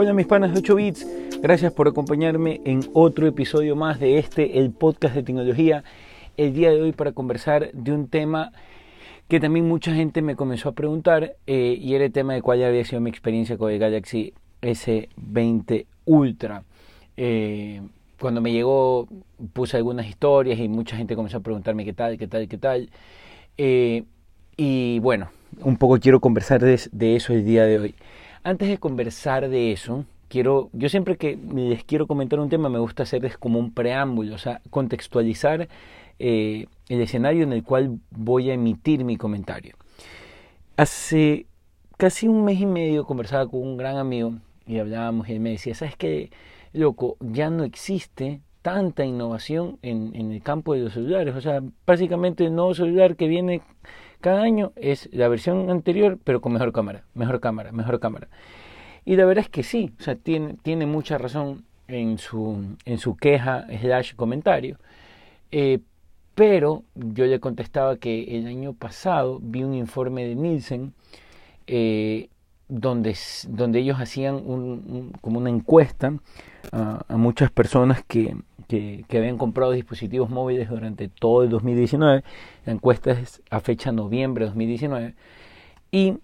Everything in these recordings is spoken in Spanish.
Hola mis panas de 8 bits, gracias por acompañarme en otro episodio más de este, el podcast de tecnología. El día de hoy para conversar de un tema que también mucha gente me comenzó a preguntar eh, y era el tema de cuál había sido mi experiencia con el Galaxy S20 Ultra. Eh, cuando me llegó puse algunas historias y mucha gente comenzó a preguntarme qué tal, qué tal, qué tal. Eh, y bueno, un poco quiero conversar de eso el día de hoy. Antes de conversar de eso, quiero, yo siempre que les quiero comentar un tema me gusta hacerles como un preámbulo, o sea, contextualizar eh, el escenario en el cual voy a emitir mi comentario. Hace casi un mes y medio conversaba con un gran amigo y hablábamos y él me decía, ¿sabes qué, loco? Ya no existe tanta innovación en, en el campo de los celulares. O sea, básicamente el nuevo celular que viene cada año es la versión anterior, pero con mejor cámara, mejor cámara, mejor cámara. Y la verdad es que sí, o sea, tiene, tiene mucha razón en su, en su queja slash comentario. Eh, pero yo le contestaba que el año pasado vi un informe de Nielsen eh, donde, donde ellos hacían un, como una encuesta a muchas personas que, que, habían comprado dispositivos móviles durante todo el 2019. La encuesta es a fecha noviembre de 2019. Y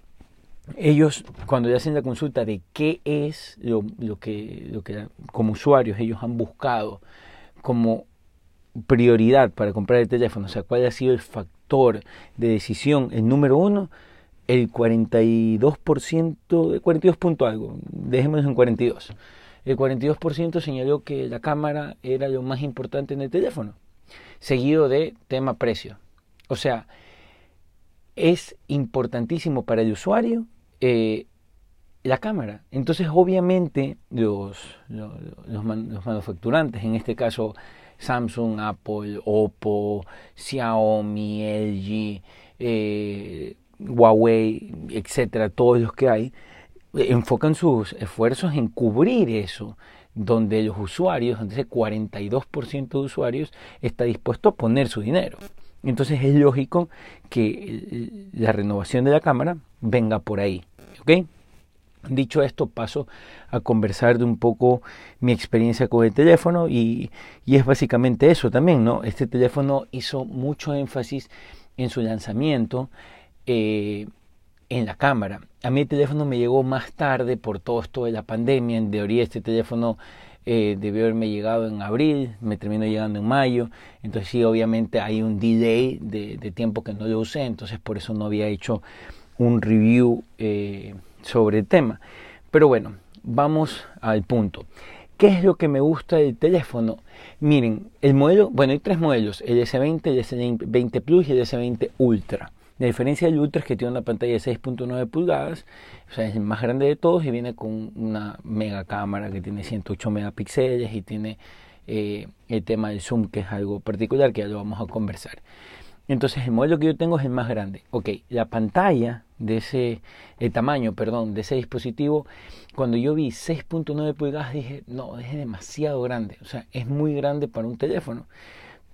ellos, cuando ya hacen la consulta de qué es lo, que, lo que como usuarios ellos han buscado como prioridad para comprar el teléfono, o sea, cuál ha sido el factor de decisión, el número uno, el 42%, 42 punto algo, dejémoslo en 42 el 42% señaló que la cámara era lo más importante en el teléfono, seguido de tema precio. O sea, es importantísimo para el usuario eh, la cámara. Entonces, obviamente, los, los, manufacturantes, en este caso Samsung, Apple, Oppo, Xiaomi, LG, eh, Huawei, etcétera, todos los que hay, enfocan sus esfuerzos en cubrir eso, donde los usuarios, donde ese 42% de usuarios está dispuesto a poner su dinero. Entonces es lógico que la renovación de la cámara venga por ahí. Dicho esto, paso a conversar de un poco mi experiencia con el teléfono y, y, es básicamente eso también, ¿no? Este teléfono hizo mucho énfasis en su lanzamiento. Eh, en la cámara. A mí el teléfono me llegó más tarde por todo esto de la pandemia. En teoría este teléfono eh, debió haberme llegado en abril, me terminó llegando en mayo. Entonces sí, obviamente hay un delay de, tiempo que no lo usé, entonces por eso no había hecho un review eh, sobre el tema. Pero bueno, vamos al punto. ¿Qué es lo que me gusta del teléfono? Miren, el modelo, bueno, hay tres modelos, el S20, el S20 Plus y el S20 Ultra. La diferencia del Ultra es que tiene una pantalla de 6.9 pulgadas, o sea, es el más grande de todos y viene con una mega cámara que tiene 108 megapíxeles y tiene eh, el tema del zoom, que es algo particular que ya lo vamos a conversar. Entonces, el modelo que yo tengo es el más grande. Ok, la pantalla de ese, tamaño, perdón, de ese dispositivo, cuando yo vi 6.9 pulgadas dije, no, es demasiado grande, o sea, es muy grande para un teléfono.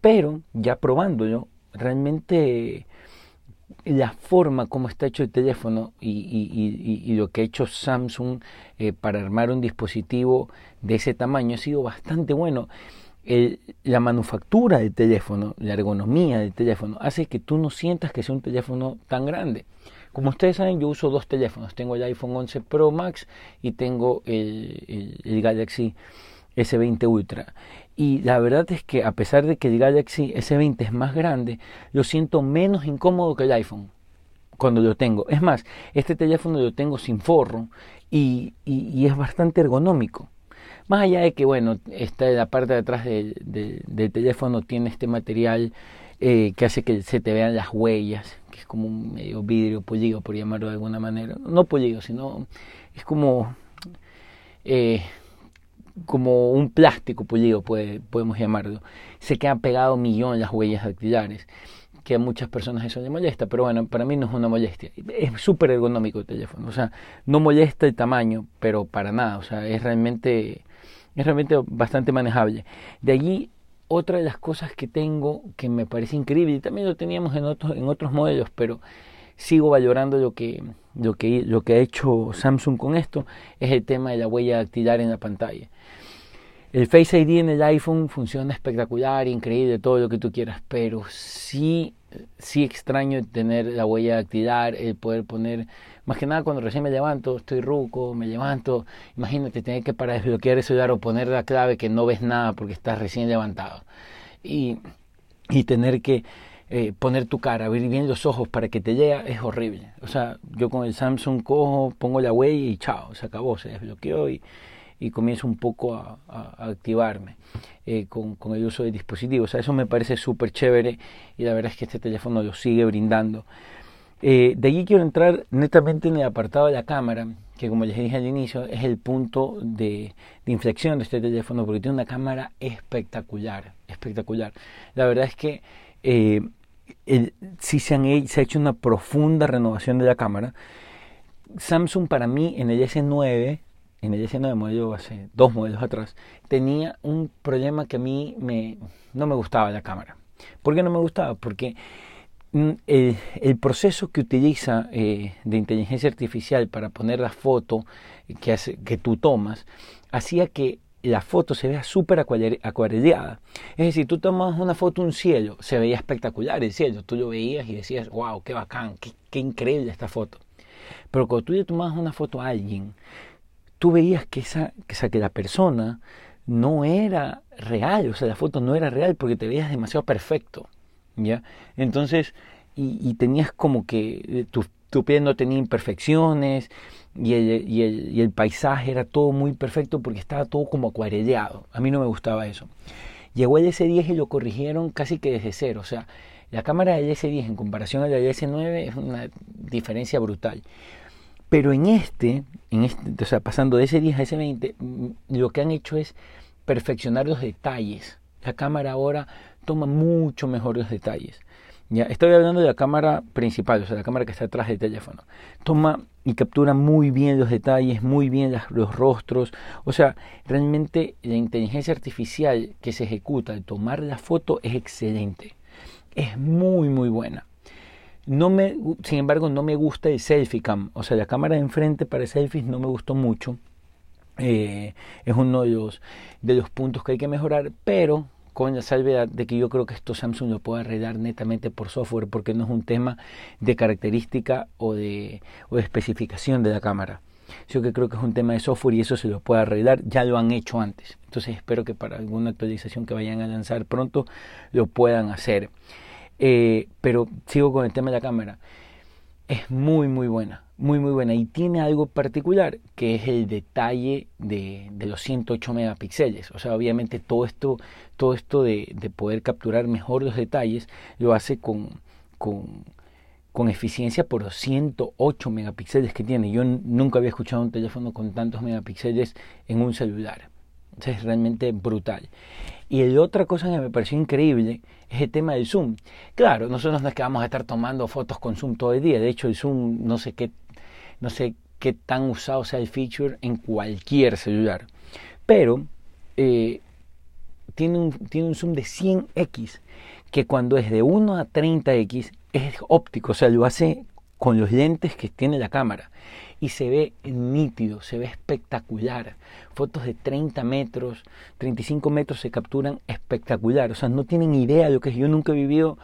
Pero ya probándolo, realmente la forma como está hecho el teléfono y, lo que ha hecho Samsung eh, para armar un dispositivo de ese tamaño ha sido bastante bueno. la manufactura del teléfono, la ergonomía del teléfono, hace que tú no sientas que sea un teléfono tan grande. Como ustedes saben, yo uso dos teléfonos. Tengo el iPhone 11 Pro Max y tengo el Galaxy S20 Ultra. Y la verdad es que a pesar de que el Galaxy S20 es más grande, lo siento menos incómodo que el iPhone cuando lo tengo. Es más, este teléfono lo tengo sin forro y, es bastante ergonómico. Más allá de que, bueno, está en la parte de atrás del teléfono tiene este material eh, que hace que se te vean las huellas, que es como un medio vidrio pulido, por llamarlo de alguna manera. No pulido, sino es como... Eh, como un plástico pulido, podemos llamarlo. Se quedan pegado millón las huellas dactilares, que a muchas personas eso les molesta, pero bueno, para mí no es una molestia. Es súper ergonómico el teléfono, o sea, no molesta el tamaño, pero para nada, o sea, es realmente, es realmente bastante manejable. De allí, otra de las cosas que tengo que me parece increíble, y también lo teníamos en otros, en otros modelos, pero sigo valorando lo que, lo que, lo que ha hecho Samsung con esto, es el tema de la huella dactilar en la pantalla. El Face ID en el iPhone funciona espectacular, increíble, todo lo que tú quieras, pero sí, sí extraño tener la huella dactilar, el poder poner, más que nada cuando recién me levanto, estoy ruco, me levanto, imagínate tener que para desbloquear el celular o poner la clave que no ves nada porque estás recién levantado. Y, y tener que eh, poner tu cara, abrir bien los ojos para que te lea, es horrible. O sea, yo con el Samsung cojo, pongo la huella y chao, se acabó, se desbloqueó y y comienzo un poco a, activarme eh, con, el uso de dispositivos. O sea, eso me parece súper chévere y la verdad es que este teléfono lo sigue brindando. Eh, de allí quiero entrar netamente en el apartado de la cámara, que como les dije al inicio es el punto de, inflexión de este teléfono porque tiene una cámara espectacular, espectacular. La verdad es que eh, sí se, han, se ha hecho una profunda renovación de la cámara. Samsung para mí en el S9 en el S9 modelo hace dos modelos atrás, tenía un problema que a mí me, no me gustaba la cámara. ¿Por qué no me gustaba? Porque mm, el, proceso que utiliza eh, de inteligencia artificial para poner la foto que, que tú tomas hacía que la foto se vea súper acuareleada. Es decir, tú tomas una foto un cielo, se veía espectacular el cielo, tú lo veías y decías, wow, qué bacán, qué, qué increíble esta foto. Pero cuando tú le tomabas una foto a alguien, tú veías que, esa, que, la persona no era real, o sea, la foto no era real porque te veías demasiado perfecto, ¿ya? Entonces, y, tenías como que eh, tu, tenía imperfecciones y el, paisaje era todo muy perfecto porque estaba todo como acuareleado. A mí no me gustaba eso. Llegó el S10 y lo corrigieron casi que desde cero, o sea, la cámara del S10 en comparación a la del S9 es una diferencia brutal. Pero en este, en este, o sea, pasando de ese 10 a ese 20, mm, lo que han hecho es perfeccionar los detalles. La cámara ahora toma mucho mejor los detalles. Ya, estoy hablando de la cámara principal, o sea, la cámara que está atrás del teléfono. Toma y captura muy bien los detalles, muy bien los rostros. O sea, realmente la inteligencia artificial que se ejecuta al tomar la foto es excelente. Es muy, muy buena. No me, sin embargo, no me gusta el selfie cam. O sea, la cámara de enfrente para selfies no me gustó mucho. Eh, es uno de los, de los puntos que hay que mejorar, pero con la salvedad de que yo creo que esto Samsung lo puede arreglar netamente por software, porque no es un tema de característica o de, especificación de la cámara. Yo que creo que es un tema de software y eso se lo puede arreglar, ya lo han hecho antes. Entonces espero que para alguna actualización que vayan a lanzar pronto lo puedan hacer. Eh, pero sigo con el tema de la cámara. Es muy, muy buena, muy, muy buena. Y tiene algo particular, que es el detalle de, de los 108 megapíxeles. O sea, obviamente todo esto, todo esto de, de poder capturar mejor los detalles lo hace con, con, con eficiencia por los 108 megapíxeles que tiene. Yo nunca había escuchado un teléfono con tantos megapíxeles en un celular. es realmente brutal. Y la otra cosa que me pareció increíble es el tema del zoom. Claro, nosotros no es que vamos a estar tomando fotos con zoom todo el día. De hecho, el zoom no sé qué, no sé qué tan usado sea el feature en cualquier celular. Pero eh, tiene, un, tiene un zoom de 100x, que cuando es de 1 a 30x es óptico, o sea, lo hace con los lentes que tiene la cámara y se ve nítido, se ve espectacular. Fotos de 30 metros, 35 metros se capturan espectacular. O sea, no tienen idea de lo que es. Yo nunca he vivido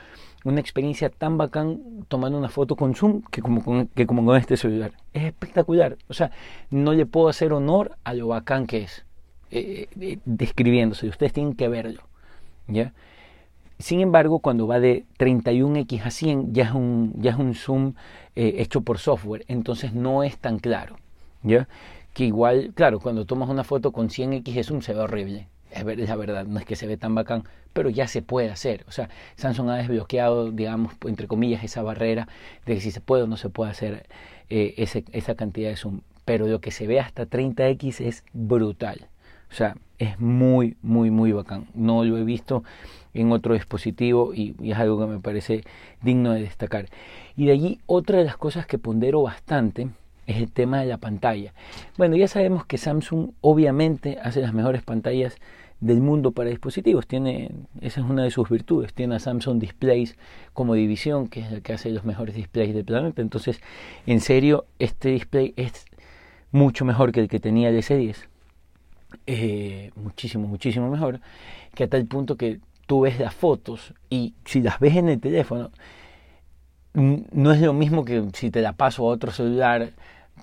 una experiencia tan bacán tomando una foto con zoom que como con, que como con este celular. Es espectacular. O sea, no le puedo hacer honor a lo bacán que es eh, eh, describiéndose. Ustedes tienen que verlo. ¿Ya? Sin embargo, cuando va de 31x a 100 ya es un, ya es un zoom eh, hecho por software, entonces no es tan claro. ¿ya? Que igual, claro, cuando tomas una foto con 100x de zoom se ve horrible. Es la verdad, no es que se ve tan bacán, pero ya se puede hacer. O sea, Samsung ha desbloqueado, digamos, entre comillas, esa barrera de que si se puede o no se puede hacer eh, ese, esa cantidad de zoom. Pero lo que se ve hasta 30x es brutal. O sea, es muy, muy, muy bacán. No lo he visto en otro dispositivo y, es algo que me parece digno de destacar. Y de allí otra de las cosas que pondero bastante es el tema de la pantalla. Bueno, ya sabemos que Samsung obviamente hace las mejores pantallas del mundo para dispositivos. Tiene, esa es una de sus virtudes. Tiene a Samsung Displays como división, que es la que hace los mejores displays del planeta. Entonces, en serio, este display es mucho mejor que el que tenía el S10. Eh, muchísimo, muchísimo mejor. Que a tal punto que tú ves las fotos y si las ves en el teléfono, no es lo mismo que si te la paso a otro celular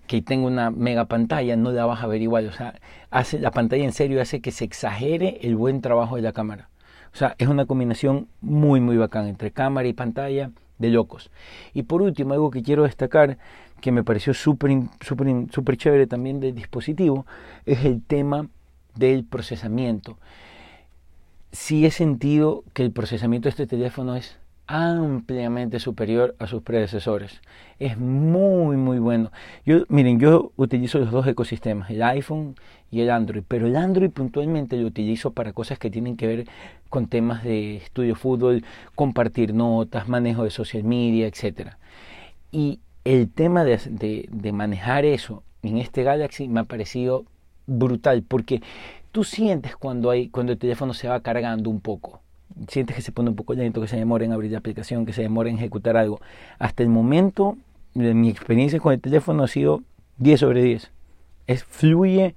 que tenga una mega pantalla, no la vas a ver igual. O sea, hace, la pantalla en serio hace que se exagere el buen trabajo de la cámara. O sea, es una combinación muy, muy bacán entre cámara y pantalla de locos. Y por último, algo que quiero destacar, que me pareció súper super, super chévere también del dispositivo, es el tema del procesamiento. Sí he sentido que el procesamiento de este teléfono es ampliamente superior a sus predecesores. Es muy, muy bueno. Yo, miren, yo utilizo los dos ecosistemas, el iPhone y el Android, pero el Android puntualmente lo utilizo para cosas que tienen que ver con temas de estudio fútbol, compartir notas, manejo de social media, etc. Y el tema de, de, de manejar eso en este Galaxy me ha parecido brutal, porque tú sientes cuando, hay, cuando el teléfono se va cargando un poco sientes que se pone un poco lento, que se demora en abrir la aplicación, que se demora en ejecutar algo. Hasta el momento, mi experiencia con el teléfono ha sido 10 sobre 10. Es, fluye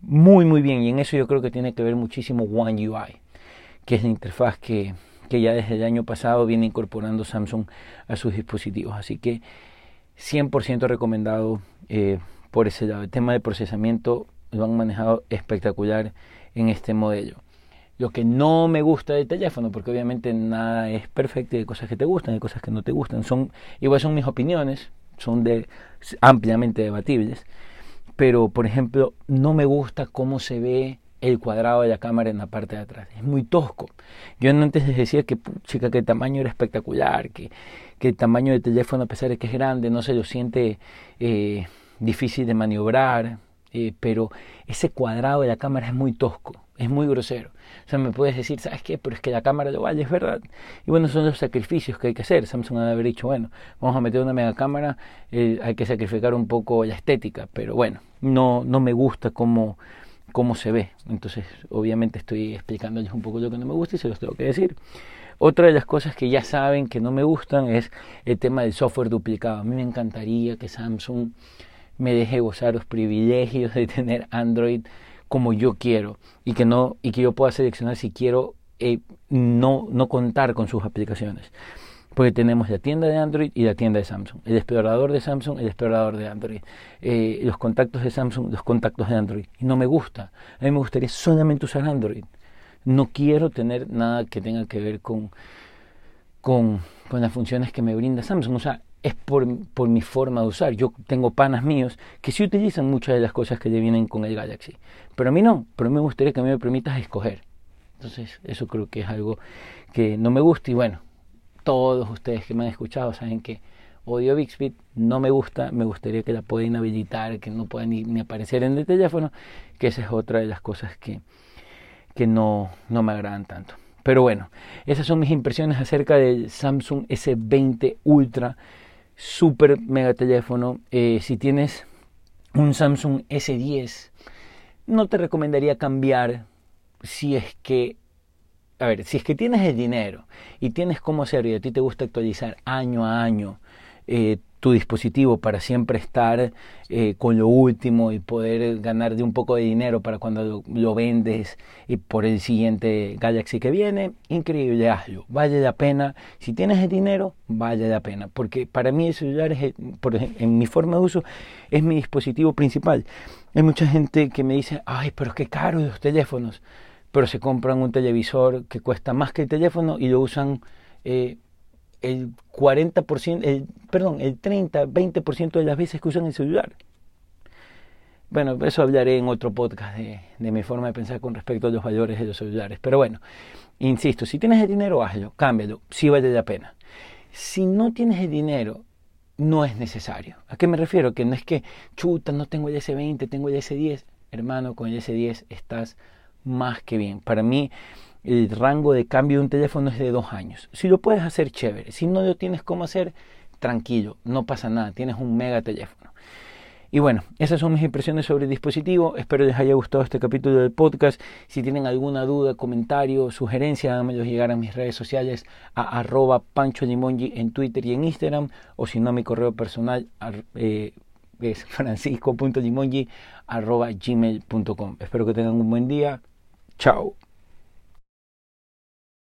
muy, muy bien y en eso yo creo que tiene que ver muchísimo One UI, que es la interfaz que, que ya desde el año pasado viene incorporando Samsung a sus dispositivos. Así que 100% recomendado eh, por ese lado. El tema de procesamiento lo han manejado espectacular en este modelo lo que no me gusta del teléfono, porque obviamente nada es perfecto, hay cosas que te gustan, hay cosas que no te gustan, son igual son mis opiniones, son de ampliamente debatibles, pero por ejemplo, no me gusta cómo se ve el cuadrado de la cámara en la parte de atrás, es muy tosco. Yo antes les decía que chica que el tamaño era espectacular, que, que el tamaño del teléfono a pesar de que es grande no se lo siente eh, difícil de maniobrar, eh, pero ese cuadrado de la cámara es muy tosco, es muy grosero. O sea, me puedes decir, ¿sabes qué? Pero es que la cámara lo vale, es verdad. Y bueno, son los sacrificios que hay que hacer. Samsung ha haber dicho, bueno, vamos a meter una mega cámara, eh, hay que sacrificar un poco la estética, pero bueno, no, no me gusta cómo, cómo se ve. Entonces, obviamente estoy explicándoles un poco lo que no me gusta y se los tengo que decir. Otra de las cosas que ya saben que no me gustan es el tema del software duplicado. A mí me encantaría que Samsung me deje gozar los privilegios de tener Android como yo quiero y que no y que yo pueda seleccionar si quiero eh, no no contar con sus aplicaciones. Porque tenemos la tienda de Android y la tienda de Samsung. El explorador de Samsung el explorador de Android. Eh, los contactos de Samsung los contactos de Android. Y no me gusta. A mí me gustaría solamente usar Android. No quiero tener nada que tenga que ver con con, con las funciones que me brinda Samsung. O sea es por, por, mi forma de usar. Yo tengo panas míos que sí utilizan muchas de las cosas que le vienen con el Galaxy. Pero a mí no, pero a mí me gustaría que a mí me permitas escoger. Entonces, eso creo que es algo que no me gusta. Y bueno, todos ustedes que me han escuchado saben que odio Bixby, no me gusta, me gustaría que la puedan habilitar, que no pueda ni, aparecer en el teléfono, que esa es otra de las cosas que, que no, no me agradan tanto. Pero bueno, esas son mis impresiones acerca del Samsung S20 Ultra super mega teléfono. Eh, si tienes un Samsung S10, no te recomendaría cambiar si es que, a ver, si es que tienes el dinero y tienes cómo hacerlo y a ti te gusta actualizar año a año eh, tu dispositivo para siempre estar eh, con lo último y poder ganar de un poco de dinero para cuando lo, vendes y por el siguiente Galaxy que viene, increíble, hazlo, vale la pena, si tienes el dinero, vale la pena, porque para mí el celular es, por en mi forma de uso, es mi dispositivo principal. Hay mucha gente que me dice, ay, pero que caro los teléfonos, pero se compran un televisor que cuesta más que el teléfono y lo usan eh, el 40%, el, perdón, el 30, 20% de las veces que usan el celular. Bueno, eso hablaré en otro podcast de, de, mi forma de pensar con respecto a los valores de los celulares. Pero bueno, insisto, si tienes el dinero, hazlo, cámbialo, si vale la pena. Si no tienes el dinero, no es necesario. ¿A qué me refiero? Que no es que, chuta, no tengo el S20, tengo el S10. Hermano, con el S10 estás más que bien. Para mí, el rango de cambio de un teléfono es de dos años. Si lo puedes hacer, chévere. Si no lo tienes cómo hacer, tranquilo, no pasa nada, tienes un mega teléfono. Y bueno, esas son mis impresiones sobre el dispositivo. Espero les haya gustado este capítulo del podcast. Si tienen alguna duda, comentario, sugerencia, háganmelo llegar a mis redes sociales a arroba pancho en Twitter y en Instagram, o si no a mi correo personal eh, es francisco.limongi arroba gmail.com. Espero que tengan un buen día. Chao.